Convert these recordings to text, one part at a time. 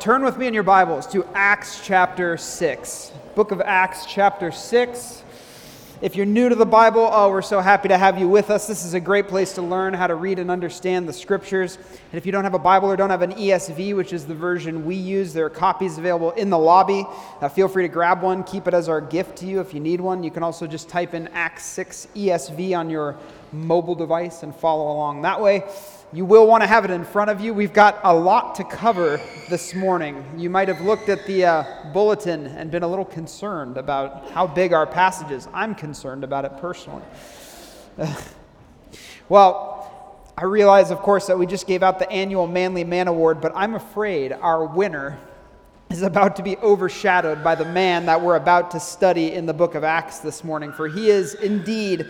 turn with me in your Bibles to Acts chapter 6. Book of Acts chapter 6. If you're new to the Bible, oh, we're so happy to have you with us. This is a great place to learn how to read and understand the scriptures. And if you don't have a Bible or don't have an ESV, which is the version we use, there are copies available in the lobby. Uh, feel free to grab one, keep it as our gift to you if you need one. You can also just type in Acts 6 ESV on your mobile device and follow along that way. You will want to have it in front of you. We've got a lot to cover this morning. You might have looked at the uh, bulletin and been a little concerned about how big our passage is. I'm concerned about it personally. well, I realize, of course, that we just gave out the annual Manly Man Award, but I'm afraid our winner is about to be overshadowed by the man that we're about to study in the book of Acts this morning, for he is indeed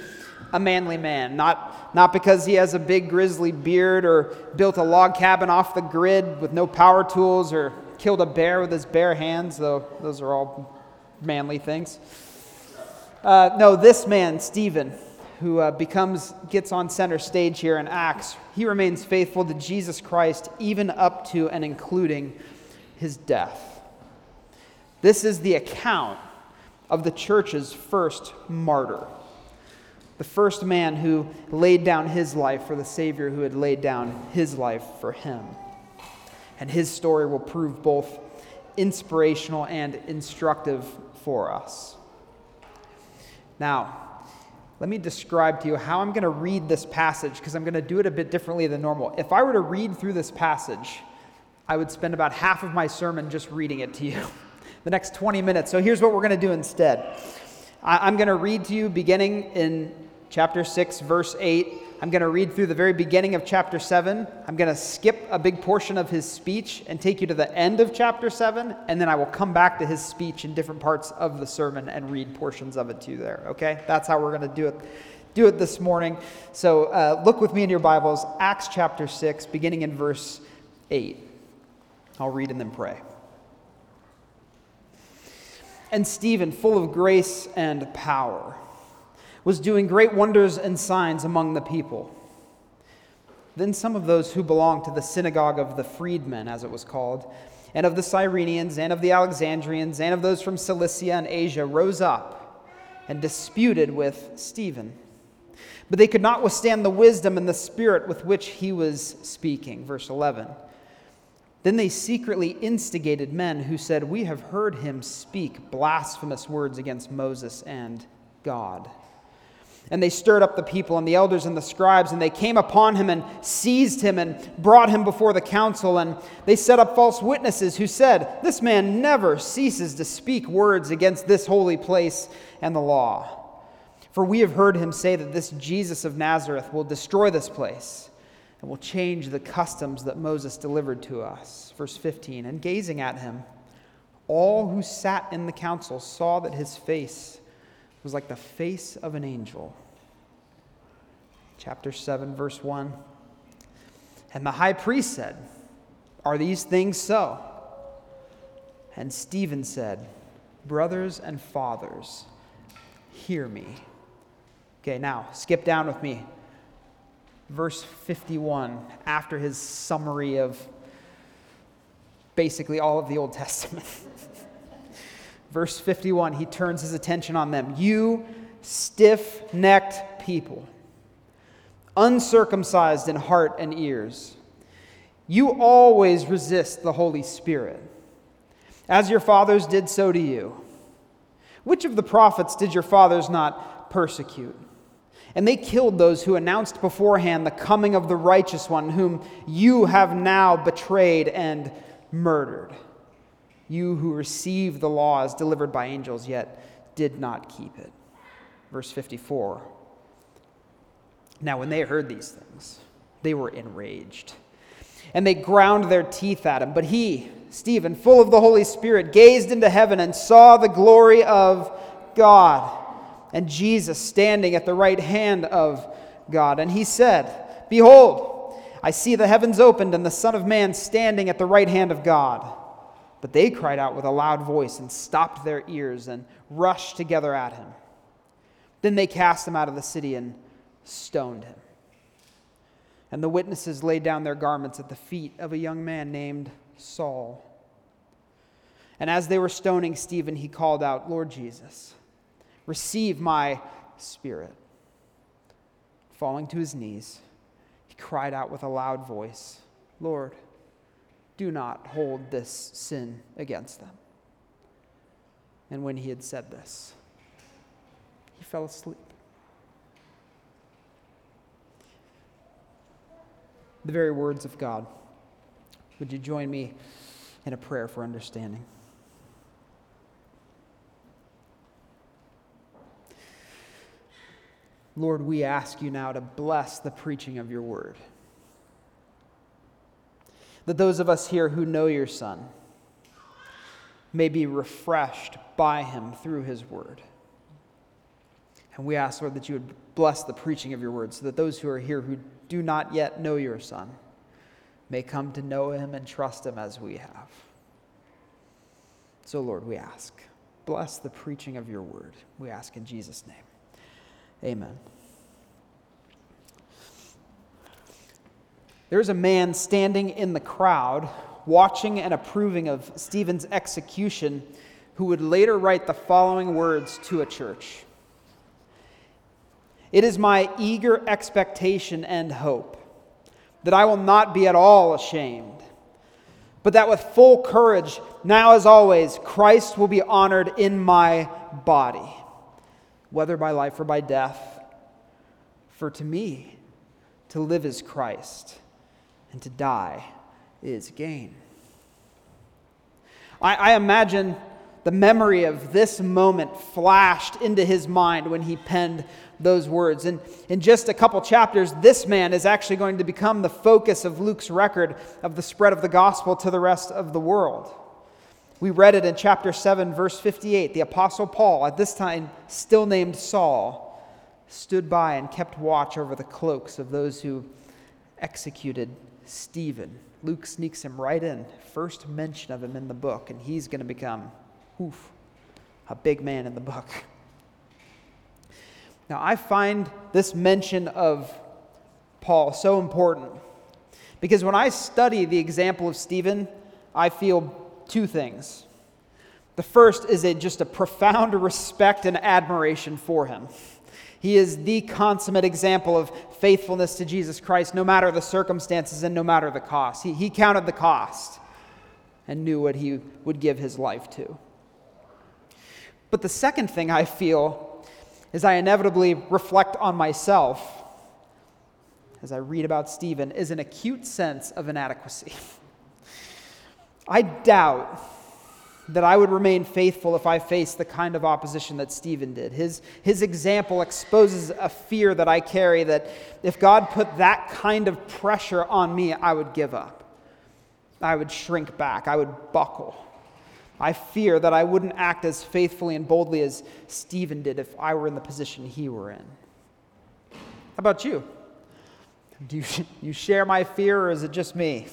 a manly man, not, not because he has a big grizzly beard or built a log cabin off the grid with no power tools or killed a bear with his bare hands, though those are all manly things. Uh, no, this man, Stephen, who uh, becomes gets on center stage here in Acts, he remains faithful to Jesus Christ even up to and including his death. This is the account of the church's first martyr the first man who laid down his life for the Savior who had laid down his life for him. And his story will prove both inspirational and instructive for us. Now, let me describe to you how I'm going to read this passage because I'm going to do it a bit differently than normal. If I were to read through this passage, I would spend about half of my sermon just reading it to you, the next 20 minutes. So here's what we're going to do instead. I'm going to read to you beginning in chapter 6, verse 8. I'm going to read through the very beginning of chapter 7. I'm going to skip a big portion of his speech and take you to the end of chapter 7, and then I will come back to his speech in different parts of the sermon and read portions of it to you there, okay? That's how we're going to do it. Do it this morning. So uh, look with me in your Bibles, Acts chapter 6, beginning in verse 8. I'll read and then pray. And Stephen, full of grace and power, was doing great wonders and signs among the people. Then some of those who belonged to the synagogue of the freedmen, as it was called, and of the Cyrenians, and of the Alexandrians, and of those from Cilicia and Asia rose up and disputed with Stephen. But they could not withstand the wisdom and the spirit with which he was speaking. Verse 11. Then they secretly instigated men who said, We have heard him speak blasphemous words against Moses and God. And they stirred up the people and the elders and the scribes, and they came upon him and seized him and brought him before the council. And they set up false witnesses who said, This man never ceases to speak words against this holy place and the law. For we have heard him say that this Jesus of Nazareth will destroy this place and will change the customs that Moses delivered to us. Verse 15 And gazing at him, all who sat in the council saw that his face was like the face of an angel. Chapter 7, verse 1. And the high priest said, Are these things so? And Stephen said, Brothers and fathers, hear me. Okay, now skip down with me. Verse 51, after his summary of basically all of the Old Testament. Verse 51, he turns his attention on them. You stiff necked people, uncircumcised in heart and ears, you always resist the Holy Spirit. As your fathers did, so to you. Which of the prophets did your fathers not persecute? And they killed those who announced beforehand the coming of the righteous one, whom you have now betrayed and murdered you who received the laws delivered by angels, yet did not keep it. Verse 54. Now, when they heard these things, they were enraged, and they ground their teeth at him. But he, Stephen, full of the Holy Spirit, gazed into heaven and saw the glory of God, and Jesus standing at the right hand of God. And he said, Behold, I see the heavens opened, and the Son of Man standing at the right hand of God. But they cried out with a loud voice and stopped their ears and rushed together at him. Then they cast him out of the city and stoned him. And the witnesses laid down their garments at the feet of a young man named Saul. And as they were stoning Stephen, he called out, Lord Jesus, receive my spirit. Falling to his knees, he cried out with a loud voice, Lord, do not hold this sin against them. And when he had said this, he fell asleep. The very words of God. Would you join me in a prayer for understanding? Lord, we ask you now to bless the preaching of your word. That those of us here who know your Son may be refreshed by him through his word. And we ask, Lord, that you would bless the preaching of your word so that those who are here who do not yet know your Son may come to know him and trust him as we have. So, Lord, we ask, bless the preaching of your word. We ask in Jesus' name. Amen. There's a man standing in the crowd, watching and approving of Stephen's execution, who would later write the following words to a church It is my eager expectation and hope that I will not be at all ashamed, but that with full courage, now as always, Christ will be honored in my body whether by life or by death. For to me, to live is Christ, and to die is gain. I, I, imagine the memory of this moment flashed into his mind when he penned those words. And in just a couple chapters, this man is actually going to become the focus of Luke's record of the spread of the gospel to the rest of the world. We read it in chapter 7, verse 58. The Apostle Paul, at this time still named Saul, stood by and kept watch over the cloaks of those who executed Stephen. Luke sneaks him right in, first mention of him in the book, and he's going to become, oof, a big man in the book. Now, I find this mention of Paul so important because when I study the example of Stephen, I feel two things. The first is a, just a profound respect and admiration for him. He is the consummate example of faithfulness to Jesus Christ, no matter the circumstances and no matter the cost. He, he counted the cost and knew what he would give his life to. But the second thing I feel is I inevitably reflect on myself as I read about Stephen is an acute sense of inadequacy. I doubt that I would remain faithful if I faced the kind of opposition that Stephen did. His, his example exposes a fear that I carry that if God put that kind of pressure on me, I would give up. I would shrink back. I would buckle. I fear that I wouldn't act as faithfully and boldly as Stephen did if I were in the position he were in. How about you? Do you, you share my fear, or is it just me?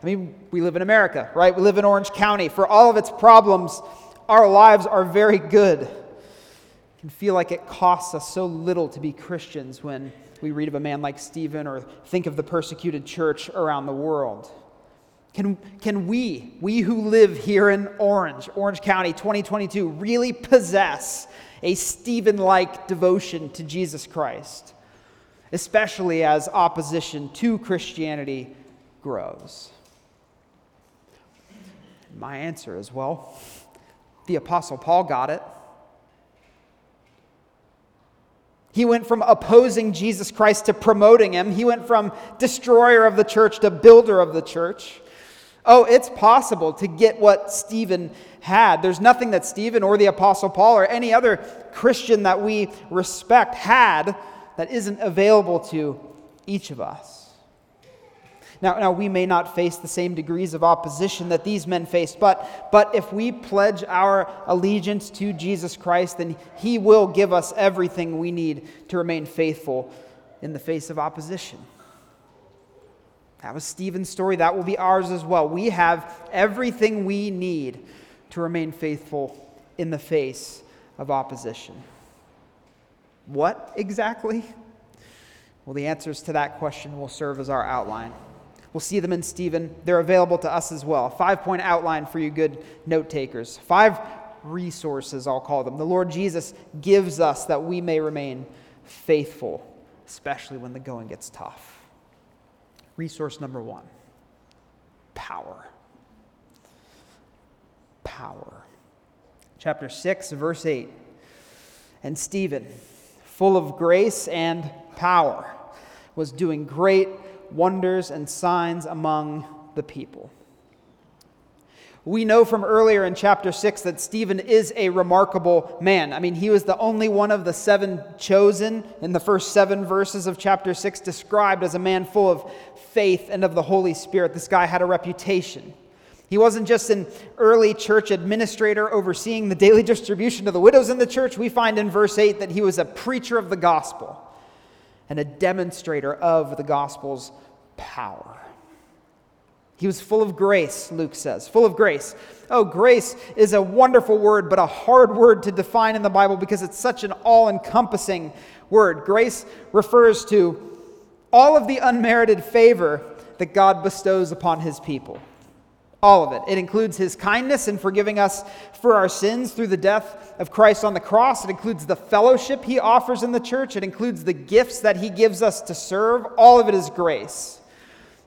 I mean, we live in America, right? We live in Orange County. For all of its problems, our lives are very good. It can feel like it costs us so little to be Christians when we read of a man like Stephen or think of the persecuted church around the world. Can, can we, we who live here in Orange, Orange County 2022, really possess a Stephen like devotion to Jesus Christ, especially as opposition to Christianity grows? My answer is well, the Apostle Paul got it. He went from opposing Jesus Christ to promoting him. He went from destroyer of the church to builder of the church. Oh, it's possible to get what Stephen had. There's nothing that Stephen or the Apostle Paul or any other Christian that we respect had that isn't available to each of us. Now, now, we may not face the same degrees of opposition that these men faced, but, but if we pledge our allegiance to Jesus Christ, then He will give us everything we need to remain faithful in the face of opposition. That was Stephen's story. That will be ours as well. We have everything we need to remain faithful in the face of opposition. What exactly? Well, the answers to that question will serve as our outline. We'll see them in Stephen. They're available to us as well. Five point outline for you good note takers. Five resources, I'll call them. The Lord Jesus gives us that we may remain faithful, especially when the going gets tough. Resource number one power. Power. Chapter 6, verse 8. And Stephen, full of grace and power, was doing great wonders and signs among the people. We know from earlier in chapter 6 that Stephen is a remarkable man. I mean, he was the only one of the seven chosen in the first seven verses of chapter 6, described as a man full of faith and of the Holy Spirit. This guy had a reputation. He wasn't just an early church administrator overseeing the daily distribution to the widows in the church. We find in verse 8 that he was a preacher of the gospel and a demonstrator of the gospel's power. He was full of grace, Luke says. Full of grace. Oh, grace is a wonderful word, but a hard word to define in the Bible because it's such an all encompassing word. Grace refers to all of the unmerited favor that God bestows upon his people. All of it. It includes his kindness in forgiving us for our sins through the death of Christ on the cross. It includes the fellowship he offers in the church. It includes the gifts that he gives us to serve. All of it is grace.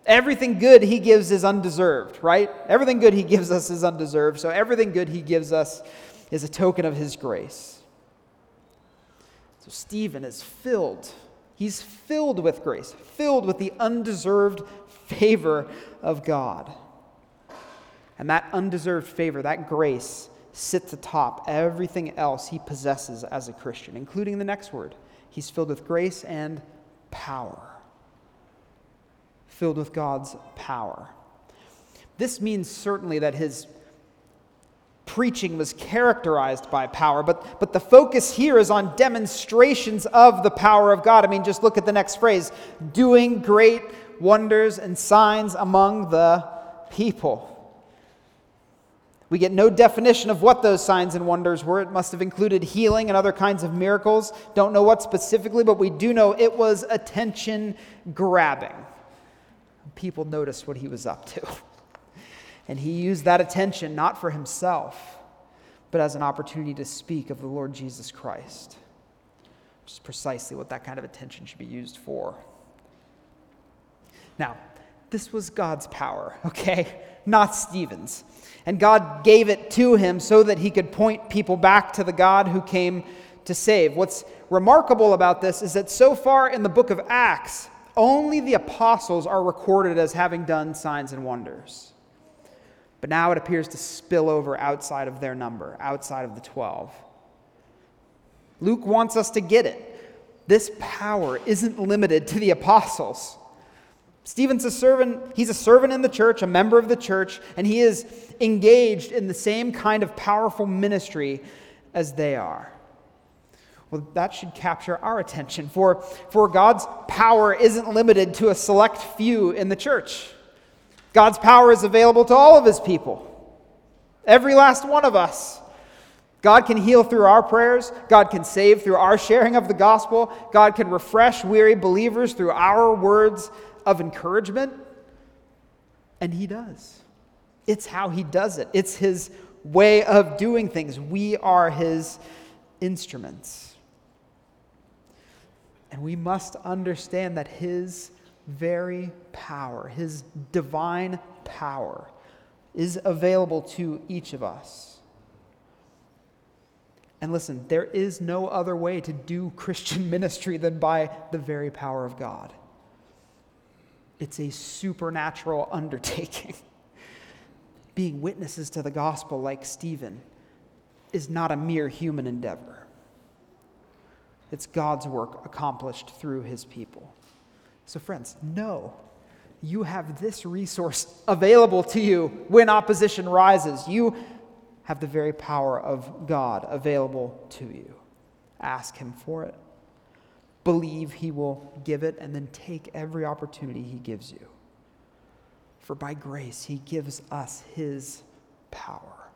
Everything good he gives is undeserved, right? Everything good he gives us is undeserved. So everything good he gives us is a token of his grace. So Stephen is filled. He's filled with grace, filled with the undeserved favor of God. And that undeserved favor, that grace, sits atop everything else he possesses as a Christian, including the next word. He's filled with grace and power filled with God's power. This means certainly that his preaching was characterized by power, but, but the focus here is on demonstrations of the power of God. I mean, just look at the next phrase doing great wonders and signs among the people. We get no definition of what those signs and wonders were. It must have included healing and other kinds of miracles. Don't know what specifically, but we do know it was attention grabbing people noticed what he was up to. And he used that attention not for himself, but as an opportunity to speak of the Lord Jesus Christ, which is precisely what that kind of attention should be used for. Now, this was God's power, okay? Not Stephen's. And God gave it to him so that he could point people back to the God who came to save. What's remarkable about this is that so far in the book of Acts, only the apostles are recorded as having done signs and wonders. But now it appears to spill over outside of their number, outside of the 12. Luke wants us to get it. This power isn't limited to the apostles. Stephen's a servant, he's a servant in the church, a member of the church, and he is engaged in the same kind of powerful ministry as they are. Well, that should capture our attention, for, for God's power isn't limited to a select few in the church. God's power is available to all of his people, every last one of us. God can heal through our prayers. God can save through our sharing of the gospel. God can refresh weary believers through our words of encouragement. And He does. It's how He does it, it's His way of doing things. We are His instruments. And we must understand that His very power, His divine power, is available to each of us. And listen, there is no other way to do Christian ministry than by the very power of God. It's a supernatural undertaking. Being witnesses to the gospel like Stephen is not a mere human endeavor. It's God's work accomplished through his people. So, friends, know you have this resource available to you when opposition rises. You have the very power of God available to you. Ask him for it. Believe he will give it, and then take every opportunity he gives you. For by grace, he gives us his power.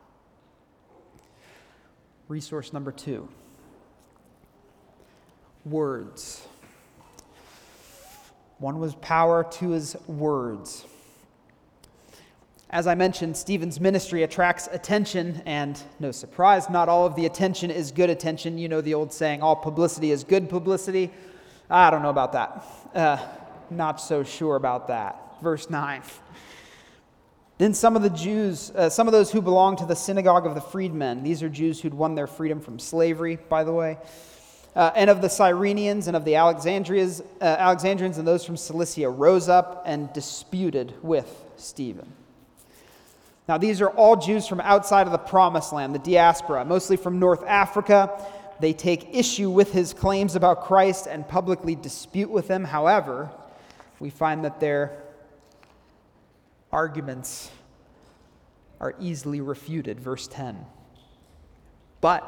Resource number two words. One was power, two is words. As I mentioned, Stephen's ministry attracts attention, and no surprise, not all of the attention is good attention. You know the old saying, all publicity is good publicity. I don't know about that. Uh, not so sure about that. Verse 9. Then some of the Jews, uh, some of those who belonged to the synagogue of the freedmen, these are Jews who'd won their freedom from slavery, by the way, uh, and of the Cyrenians and of the Alexandrians, uh, Alexandrians and those from Cilicia rose up and disputed with Stephen. Now, these are all Jews from outside of the promised land, the diaspora, mostly from North Africa. They take issue with his claims about Christ and publicly dispute with him. However, we find that their arguments are easily refuted. Verse 10. But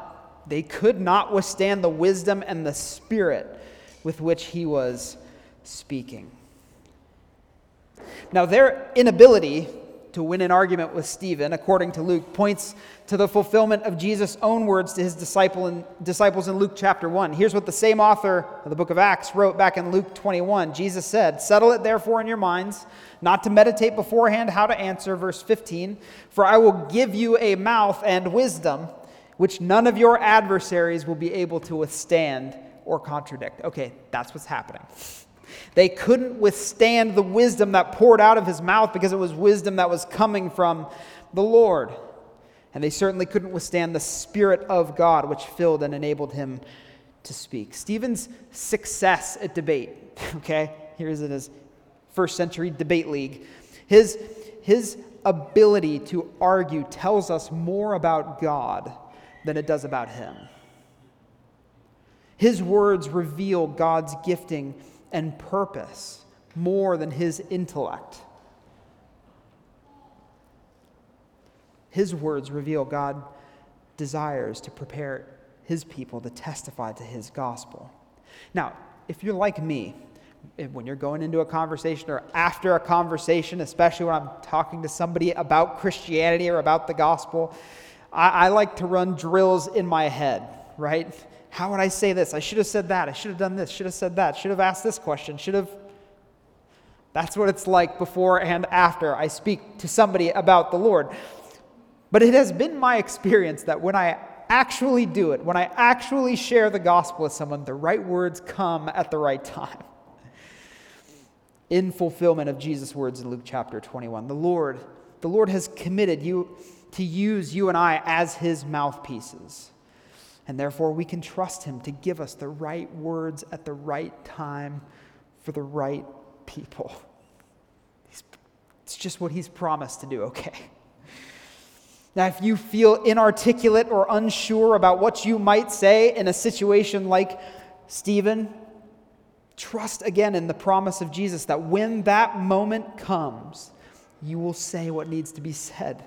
they could not withstand the wisdom and the spirit with which he was speaking. Now, their inability to win an argument with Stephen, according to Luke, points to the fulfillment of Jesus' own words to his disciple in, disciples in Luke chapter 1. Here's what the same author of the book of Acts wrote back in Luke 21. Jesus said, Settle it therefore in your minds, not to meditate beforehand how to answer, verse 15, for I will give you a mouth and wisdom which none of your adversaries will be able to withstand or contradict. Okay, that's what's happening. They couldn't withstand the wisdom that poured out of his mouth because it was wisdom that was coming from the Lord. And they certainly couldn't withstand the Spirit of God, which filled and enabled him to speak. Stephen's success at debate, okay, here's it as first century debate league. His, his ability to argue tells us more about God than it does about him. His words reveal God's gifting and purpose more than his intellect. His words reveal God desires to prepare his people to testify to his gospel. Now, if you're like me, when you're going into a conversation or after a conversation, especially when I'm talking to somebody about Christianity or about the gospel, I, I like to run drills in my head, right? How would I say this? I should have said that. I should have done this. Should have said that. Should have asked this question. Should have. That's what it's like before and after I speak to somebody about the Lord. But it has been my experience that when I actually do it, when I actually share the gospel with someone, the right words come at the right time. In fulfillment of Jesus' words in Luke chapter 21, the Lord, the Lord has committed you to use you and I as his mouthpieces. And therefore, we can trust him to give us the right words at the right time for the right people. It's just what he's promised to do, okay? Now, if you feel inarticulate or unsure about what you might say in a situation like Stephen, trust again in the promise of Jesus that when that moment comes, you will say what needs to be said.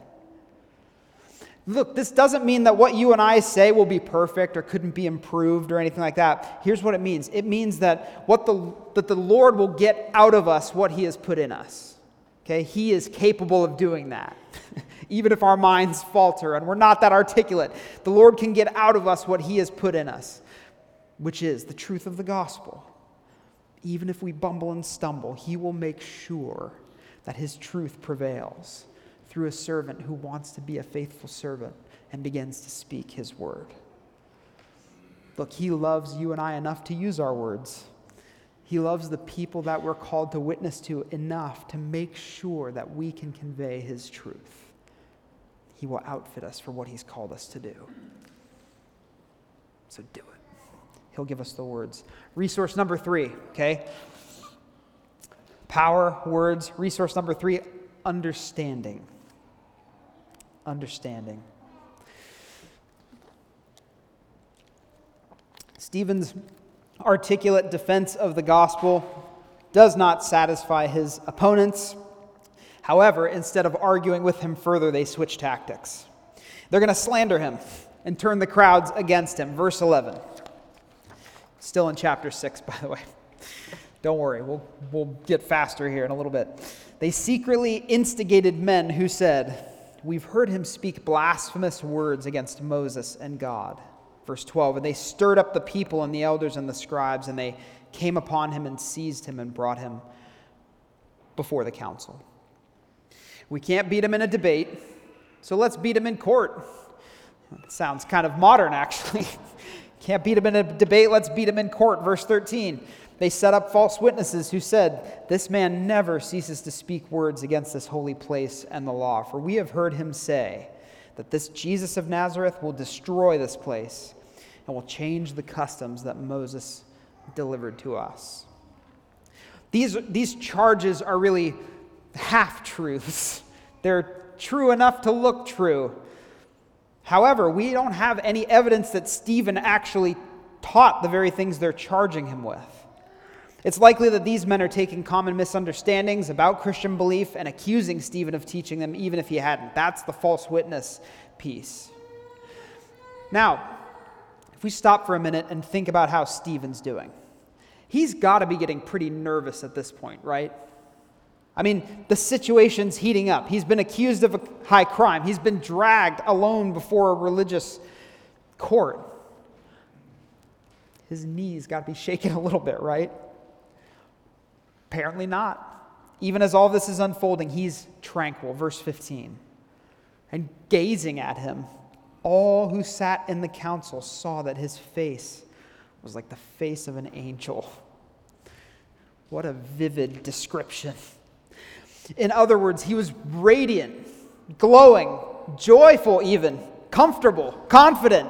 Look, this doesn't mean that what you and I say will be perfect or couldn't be improved or anything like that. Here's what it means it means that, what the, that the Lord will get out of us what He has put in us. Okay? He is capable of doing that. Even if our minds falter and we're not that articulate, the Lord can get out of us what He has put in us, which is the truth of the gospel. Even if we bumble and stumble, He will make sure that His truth prevails through a servant who wants to be a faithful servant and begins to speak his word. Look, he loves you and I enough to use our words. He loves the people that we're called to witness to enough to make sure that we can convey his truth. He will outfit us for what he's called us to do. So do it. He'll give us the words. Resource number three, okay? Power, words. Resource number three, understanding understanding. Stephen's articulate defense of the gospel does not satisfy his opponents. However, instead of arguing with him further, they switch tactics. They're going to slander him and turn the crowds against him. Verse 11. Still in chapter 6, by the way. Don't worry, we'll, we'll get faster here in a little bit. They secretly instigated men who said, we've heard him speak blasphemous words against Moses and God. Verse 12, and they stirred up the people and the elders and the scribes, and they came upon him and seized him and brought him before the council. We can't beat him in a debate, so let's beat him in court. That sounds kind of modern, actually. can't beat him in a debate, let's beat him in court. Verse 13. They set up false witnesses who said, This man never ceases to speak words against this holy place and the law. For we have heard him say that this Jesus of Nazareth will destroy this place and will change the customs that Moses delivered to us. These, these charges are really half truths. They're true enough to look true. However, we don't have any evidence that Stephen actually taught the very things they're charging him with. It's likely that these men are taking common misunderstandings about Christian belief and accusing Stephen of teaching them, even if he hadn't. That's the false witness piece. Now, if we stop for a minute and think about how Stephen's doing, he's got to be getting pretty nervous at this point, right? I mean, the situation's heating up. He's been accused of a high crime, he's been dragged alone before a religious court. His knees got to be shaking a little bit, right? Apparently not. Even as all this is unfolding, he's tranquil. Verse 15. And gazing at him, all who sat in the council saw that his face was like the face of an angel. What a vivid description. In other words, he was radiant, glowing, joyful, even, comfortable, confident.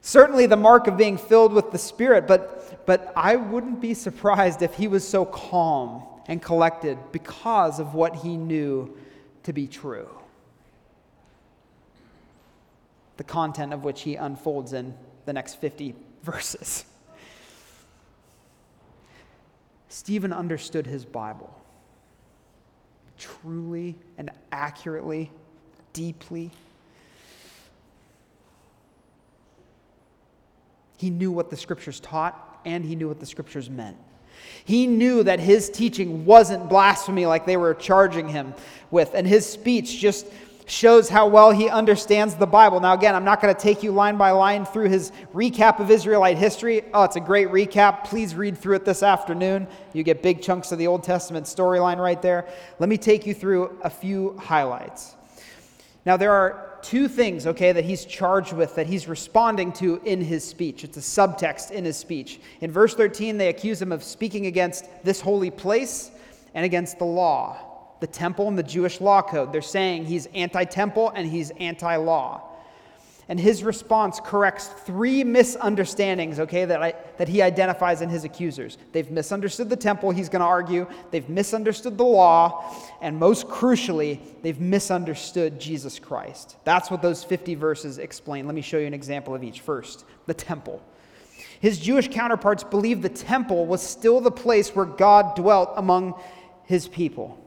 Certainly the mark of being filled with the Spirit, but, but I wouldn't be surprised if he was so calm and collected because of what he knew to be true. The content of which he unfolds in the next 50 verses. Stephen understood his Bible truly and accurately, deeply. He knew what the scriptures taught and he knew what the scriptures meant. He knew that his teaching wasn't blasphemy like they were charging him with, and his speech just shows how well he understands the Bible. Now, again, I'm not going to take you line by line through his recap of Israelite history. Oh, it's a great recap. Please read through it this afternoon. You get big chunks of the Old Testament storyline right there. Let me take you through a few highlights. Now, there are two things, okay, that he's charged with that he's responding to in his speech. It's a subtext in his speech. In verse 13, they accuse him of speaking against this holy place and against the law the temple and the Jewish law code. They're saying he's anti temple and he's anti law. And his response corrects three misunderstandings, okay, that, I, that he identifies in his accusers. They've misunderstood the temple, he's going to argue. They've misunderstood the law. And most crucially, they've misunderstood Jesus Christ. That's what those 50 verses explain. Let me show you an example of each. First, the temple. His Jewish counterparts believed the temple was still the place where God dwelt among his people.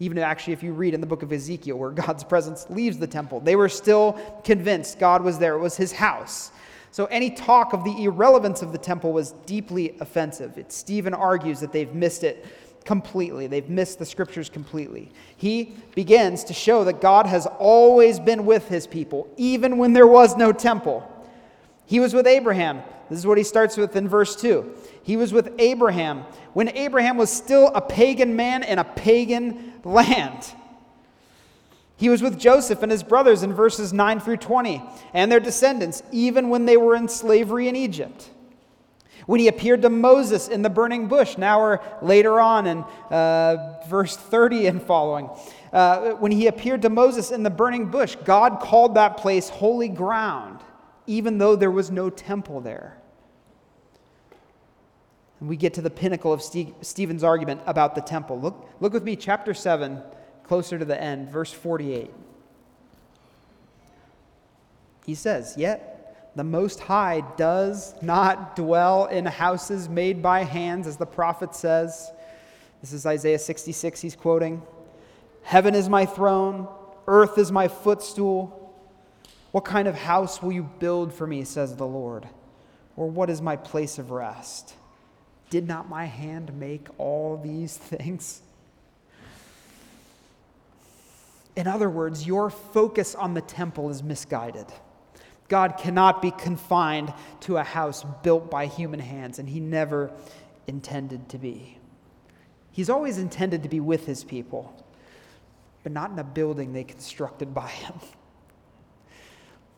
Even actually, if you read in the book of Ezekiel, where God's presence leaves the temple, they were still convinced God was there. It was his house. So any talk of the irrelevance of the temple was deeply offensive. It, Stephen argues that they've missed it completely. They've missed the scriptures completely. He begins to show that God has always been with his people, even when there was no temple. He was with Abraham. This is what he starts with in verse 2. He was with Abraham when Abraham was still a pagan man in a pagan land. He was with Joseph and his brothers in verses 9 through 20 and their descendants, even when they were in slavery in Egypt. When he appeared to Moses in the burning bush, now or later on in uh, verse 30 and following, uh, when he appeared to Moses in the burning bush, God called that place holy ground, even though there was no temple there. And we get to the pinnacle of Stephen's argument about the temple. Look, look with me, chapter 7, closer to the end, verse 48. He says, Yet the Most High does not dwell in houses made by hands, as the prophet says. This is Isaiah 66, he's quoting. Heaven is my throne, earth is my footstool. What kind of house will you build for me, says the Lord? Or what is my place of rest? Did not my hand make all these things? In other words, your focus on the temple is misguided. God cannot be confined to a house built by human hands, and He never intended to be. He's always intended to be with His people. but not in a building they constructed by him.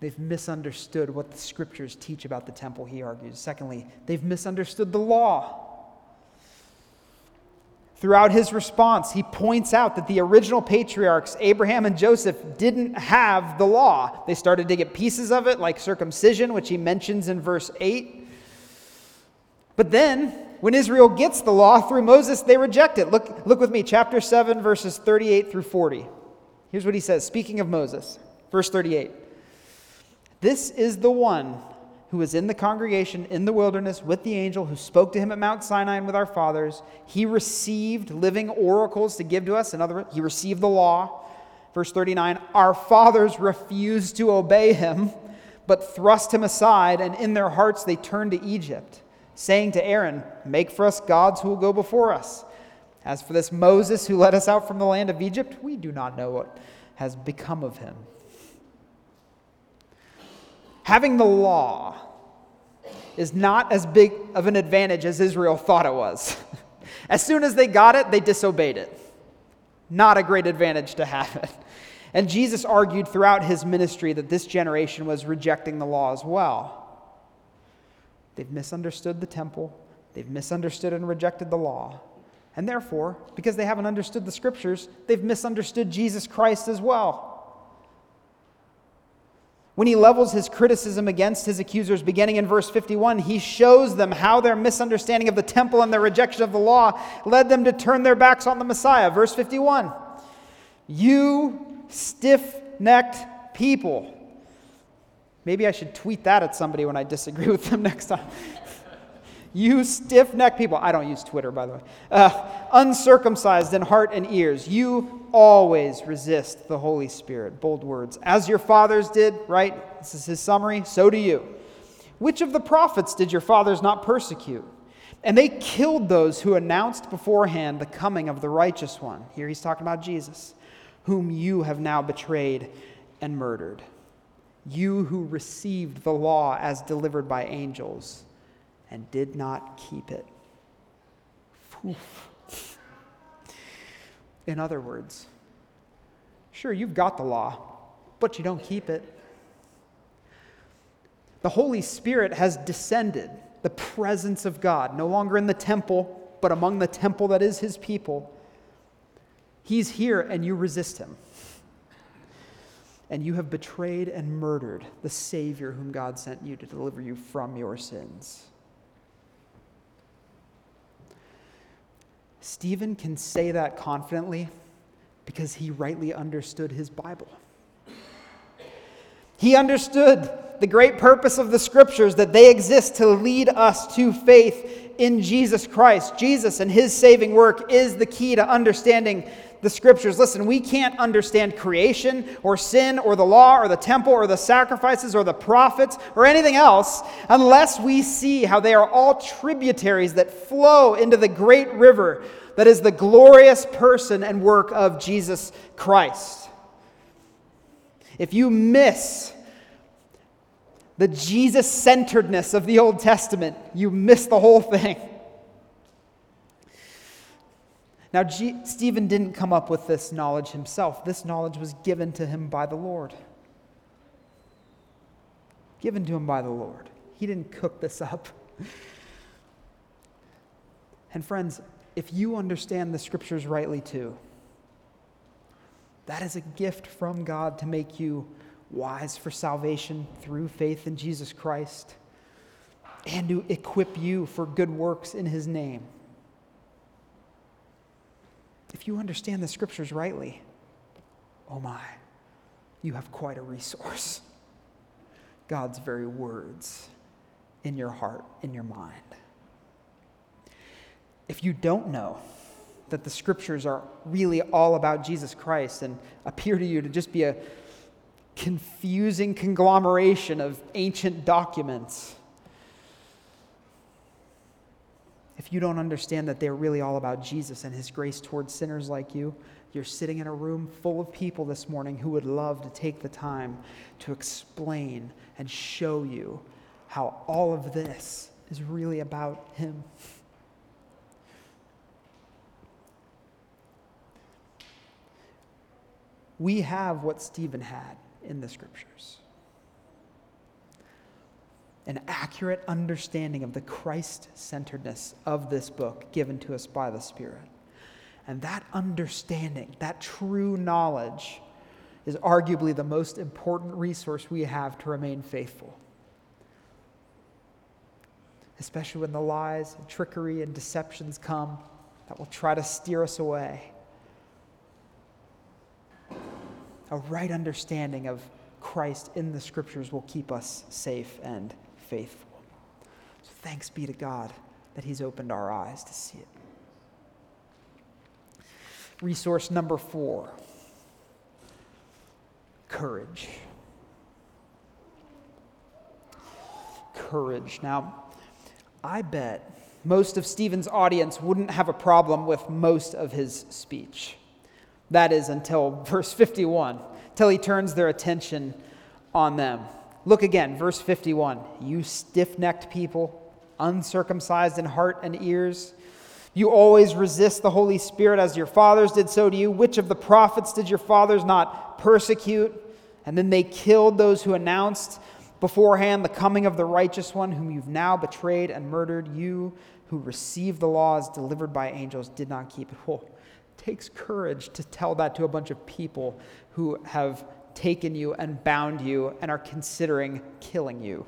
They've misunderstood what the scriptures teach about the temple, he argues. Secondly, they've misunderstood the law. Throughout his response, he points out that the original patriarchs, Abraham and Joseph, didn't have the law. They started to get pieces of it, like circumcision, which he mentions in verse 8. But then, when Israel gets the law through Moses, they reject it. Look, look with me, chapter 7, verses 38 through 40. Here's what he says, speaking of Moses, verse 38. This is the one who was in the congregation in the wilderness with the angel who spoke to him at Mount Sinai and with our fathers. He received living oracles to give to us. In other words, he received the law. Verse 39 Our fathers refused to obey him, but thrust him aside, and in their hearts they turned to Egypt, saying to Aaron, Make for us gods who will go before us. As for this Moses who led us out from the land of Egypt, we do not know what has become of him. Having the law is not as big of an advantage as Israel thought it was. as soon as they got it, they disobeyed it. Not a great advantage to have it. And Jesus argued throughout his ministry that this generation was rejecting the law as well. They've misunderstood the temple, they've misunderstood and rejected the law. And therefore, because they haven't understood the scriptures, they've misunderstood Jesus Christ as well. When he levels his criticism against his accusers, beginning in verse 51, he shows them how their misunderstanding of the temple and their rejection of the law led them to turn their backs on the Messiah. Verse 51 You stiff necked people. Maybe I should tweet that at somebody when I disagree with them next time. You stiff necked people. I don't use Twitter, by the way. Uh, uncircumcised in heart and ears. You always resist the Holy Spirit. Bold words. As your fathers did, right? This is his summary. So do you. Which of the prophets did your fathers not persecute? And they killed those who announced beforehand the coming of the righteous one. Here he's talking about Jesus, whom you have now betrayed and murdered. You who received the law as delivered by angels and did not keep it. Oof. In other words, sure, you've got the law, but you don't keep it. The Holy Spirit has descended, the presence of God, no longer in the temple, but among the temple that is his people. He's here and you resist him. And you have betrayed and murdered the Savior whom God sent you to deliver you from your sins. Stephen can say that confidently because he rightly understood his Bible. He understood the great purpose of the scriptures that they exist to lead us to faith in Jesus Christ. Jesus and his saving work is the key to understanding the scriptures. Listen, we can't understand creation or sin or the law or the temple or the sacrifices or the prophets or anything else unless we see how they are all tributaries that flow into the great river that is the glorious person and work of Jesus Christ. If you miss the Jesus centeredness of the Old Testament, you miss the whole thing. Now, G- Stephen didn't come up with this knowledge himself. This knowledge was given to him by the Lord. Given to him by the Lord. He didn't cook this up. And, friends, if you understand the scriptures rightly too, that is a gift from God to make you wise for salvation through faith in Jesus Christ and to equip you for good works in his name. If you understand the scriptures rightly, oh my, you have quite a resource. God's very words in your heart, in your mind. If you don't know that the scriptures are really all about Jesus Christ and appear to you to just be a confusing conglomeration of ancient documents, if you don't understand that they're really all about Jesus and his grace towards sinners like you, you're sitting in a room full of people this morning who would love to take the time to explain and show you how all of this is really about him. we have what Stephen had in the scriptures an accurate understanding of the Christ centeredness of this book given to us by the Spirit. And that understanding, that true knowledge, is arguably the most important resource we have to remain faithful. Especially when the lies and trickery and deceptions come that will try to steer us away. A right understanding of Christ in the scriptures will keep us safe and faithful. So thanks be to God that He's opened our eyes to see it. Resource number four courage. Courage. Now, I bet most of Stephen's audience wouldn't have a problem with most of his speech. That is until verse 51, till he turns their attention on them. Look again, verse 51. You stiff necked people, uncircumcised in heart and ears. You always resist the Holy Spirit as your fathers did so to you. Which of the prophets did your fathers not persecute? And then they killed those who announced beforehand the coming of the righteous one, whom you've now betrayed and murdered. You who received the laws delivered by angels did not keep it. It takes courage to tell that to a bunch of people who have taken you and bound you and are considering killing you.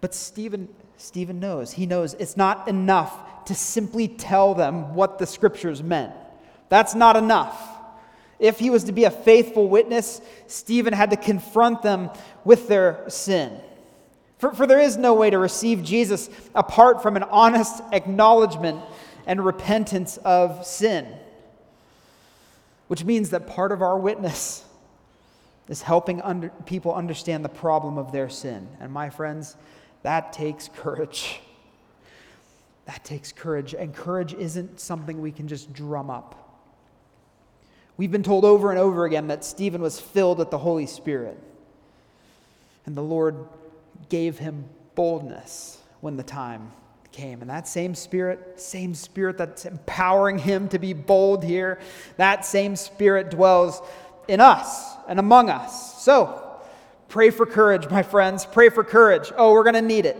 But Stephen, Stephen knows. He knows it's not enough to simply tell them what the scriptures meant. That's not enough. If he was to be a faithful witness, Stephen had to confront them with their sin. For, for there is no way to receive Jesus apart from an honest acknowledgement and repentance of sin which means that part of our witness is helping under, people understand the problem of their sin. And my friends, that takes courage. That takes courage. And courage isn't something we can just drum up. We've been told over and over again that Stephen was filled with the Holy Spirit. And the Lord gave him boldness when the time came. And that same spirit, same spirit that's empowering him to be bold here, that same spirit dwells in us and among us. So, pray for courage, my friends. Pray for courage. Oh, we're going to need it.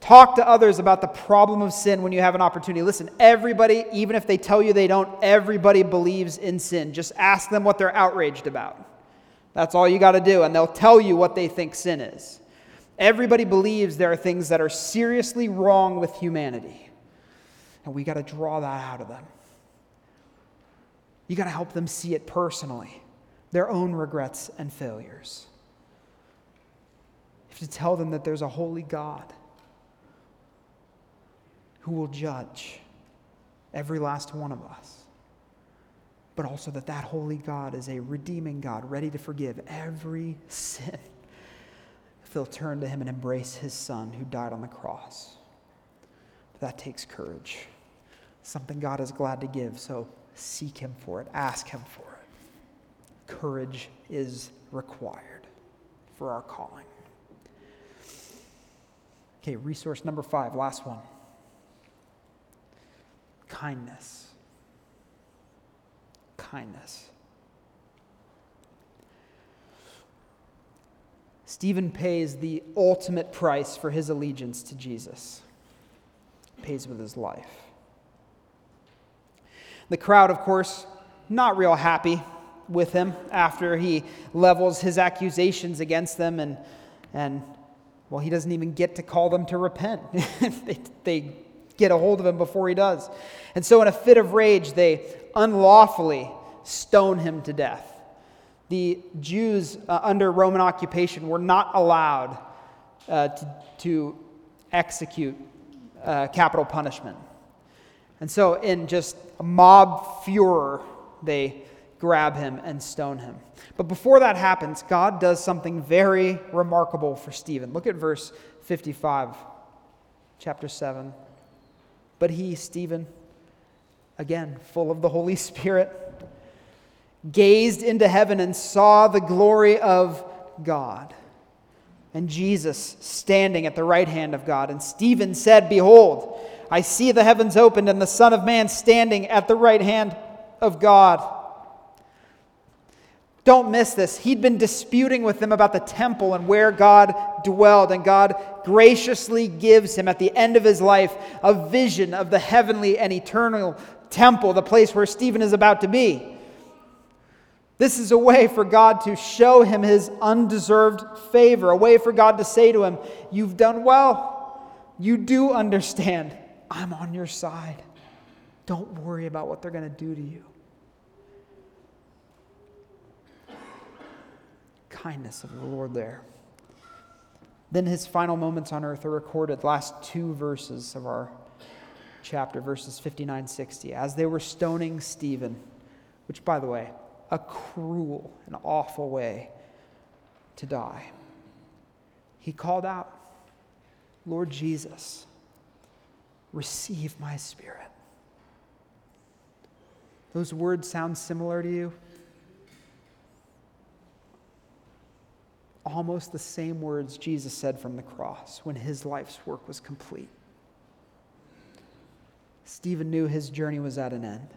Talk to others about the problem of sin when you have an opportunity. Listen, everybody, even if they tell you they don't, everybody believes in sin. Just ask them what they're outraged about. That's all you got to do, and they'll tell you what they think sin is. Everybody believes there are things that are seriously wrong with humanity. And we got to draw that out of them. You got to help them see it personally, their own regrets and failures. You have to tell them that there's a holy God who will judge every last one of us. But also that that holy God is a redeeming God, ready to forgive every sin they'll turn to him and embrace his son who died on the cross. But that takes courage, something God is glad to give. So seek him for it, ask him for it. Courage is required for our calling. Okay, resource number five, last one kindness. Kindness. Stephen pays the ultimate price for his allegiance to Jesus, pays with his life. The crowd, of course, not real happy with him after he levels his accusations against them and, and well, he doesn't even get to call them to repent. they, they get a hold of him before he does. And so, in a fit of rage, they unlawfully stone him to death the Jews uh, under Roman occupation were not allowed uh, to, to, execute uh, capital punishment. And so, in just a mob furor, they grab him and stone him. But before that happens, God does something very remarkable for Stephen. Look at verse 55, chapter 7. But he, Stephen, again, full of the Holy Spirit, gazed into heaven and saw the glory of God and Jesus standing at the right hand of God. And Stephen said, Behold, I see the heavens opened and the Son of Man standing at the right hand of God. Don't miss this. He'd been disputing with them about the temple and where God dwelled, and God graciously gives him at the end of his life a vision of the heavenly and eternal temple, the place where Stephen is about to be. This is a way for God to show him his undeserved favor, a way for God to say to him, You've done well. You do understand. I'm on your side. Don't worry about what they're going to do to you. Kindness of the Lord there. Then his final moments on earth are recorded, last two verses of our chapter, verses 59 60. As they were stoning Stephen, which, by the way, a cruel and awful way to die, he called out, Lord Jesus, receive my spirit. Those words sound similar to you? Almost the same words Jesus said from the cross when his life's work was complete. Stephen knew his journey was at an end.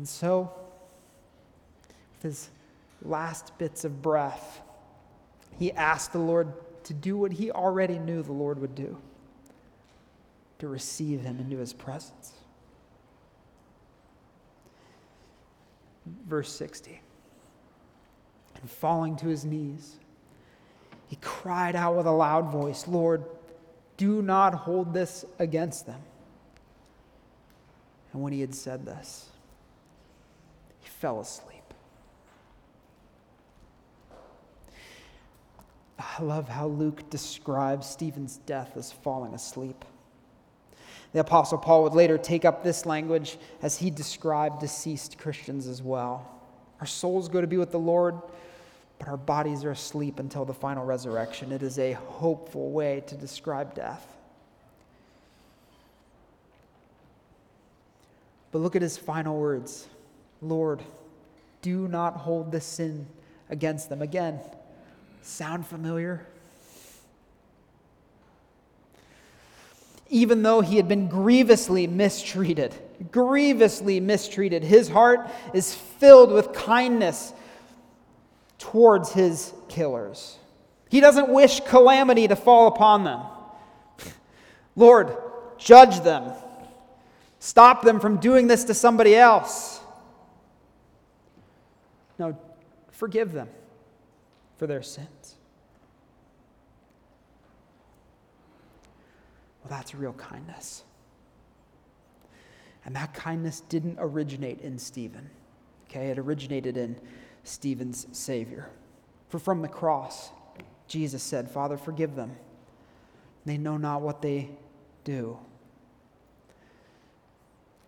And so, with his last bits of breath, he asked the Lord to do what he already knew the Lord would do to receive him into his presence. Verse 60. And falling to his knees, he cried out with a loud voice, Lord, do not hold this against them. And when he had said this, fell asleep. I love how Luke describes Stephen's death as falling asleep. The Apostle Paul would later take up this language as he described deceased Christians as well. Our souls go to be with the Lord, but our bodies are asleep until the final resurrection. It is a hopeful way to describe death. But look at his final words Lord, do not hold this sin against them. Again, sound familiar? Even though he had been grievously mistreated, grievously mistreated, his heart is filled with kindness towards his killers. He doesn't wish calamity to fall upon them. Lord, judge them. Stop them from doing this to somebody else. No, forgive them for their sins. Well, that's real kindness. And that kindness didn't originate in Stephen. Okay, it originated in Stephen's Savior. For from the cross, Jesus said, Father, forgive them. They know not what they do.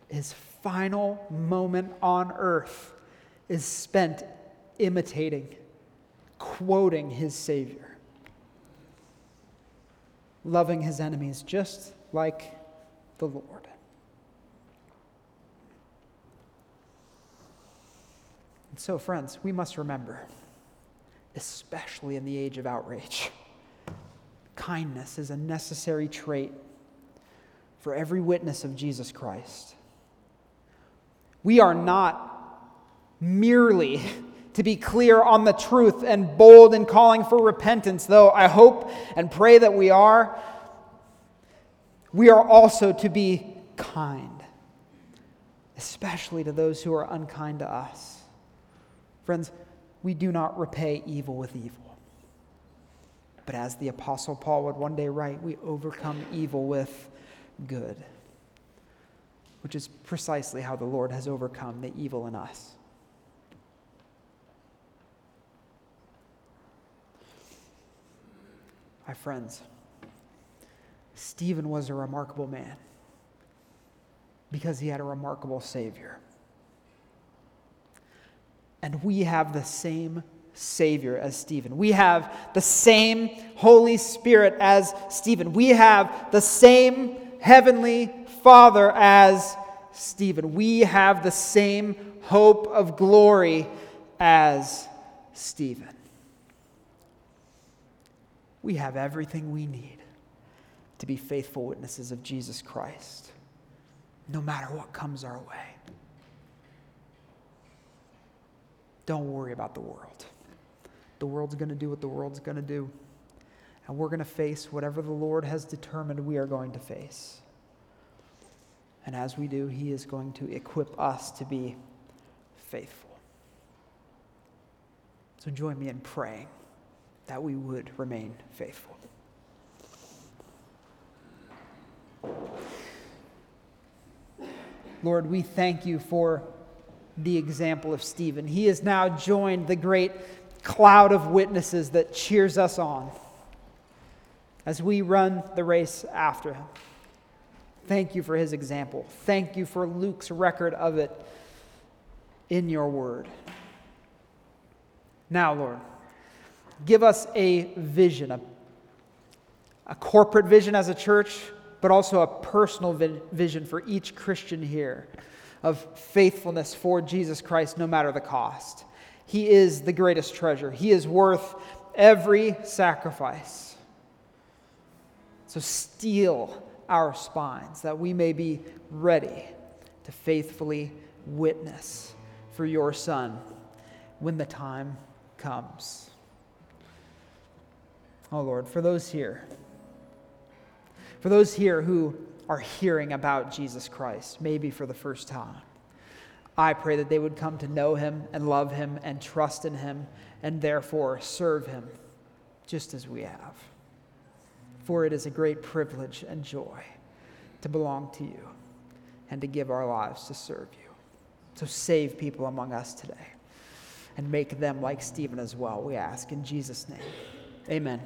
His final moment on earth is spent imitating, quoting his Savior, loving his enemies just like the Lord. And so, friends, we must remember, especially in the age of outrage, kindness is a necessary trait for every witness of Jesus Christ. We are not merely to be clear on the truth and bold in calling for repentance, though I hope and pray that we are. We are also to be kind, especially to those who are unkind to us. Friends, we do not repay evil with evil. But as the Apostle Paul would one day write, we overcome evil with good, which is precisely how the Lord has overcome the evil in us. My friends, Stephen was a remarkable man because he had a remarkable Savior. And we have the same Savior as Stephen. We have the same Holy Spirit as Stephen. We have the same Heavenly Father as Stephen. We have the same hope of glory as Stephen. We have everything we need to be faithful witnesses of Jesus Christ, no matter what comes our way. Don't worry about the world. The world's going to do what the world's going to do. And we're going to face whatever the Lord has determined we are going to face. And as we do, He is going to equip us to be faithful. So join me in praying that we would remain faithful. Lord, we thank you for the example of Stephen. He has now joined the great cloud of witnesses that cheers us on as we run the race after him. Thank you for his example. Thank you for Luke's record of it in your word. Now, Lord, give us a vision, a, a corporate vision as a church, but also a personal vi- vision for each Christian here of faithfulness for Jesus Christ, no matter the cost. He is the greatest treasure, He is worth every sacrifice. So, steel our spines that we may be ready to faithfully witness for your Son when the time comes. Oh Lord, for those here, for those here who are hearing about Jesus Christ, maybe for the first time, I pray that they would come to know him and love him and trust in him and therefore serve him just as we have. For it is a great privilege and joy to belong to you and to give our lives to serve you. So save people among us today and make them like Stephen as well, we ask in Jesus' name. Amen.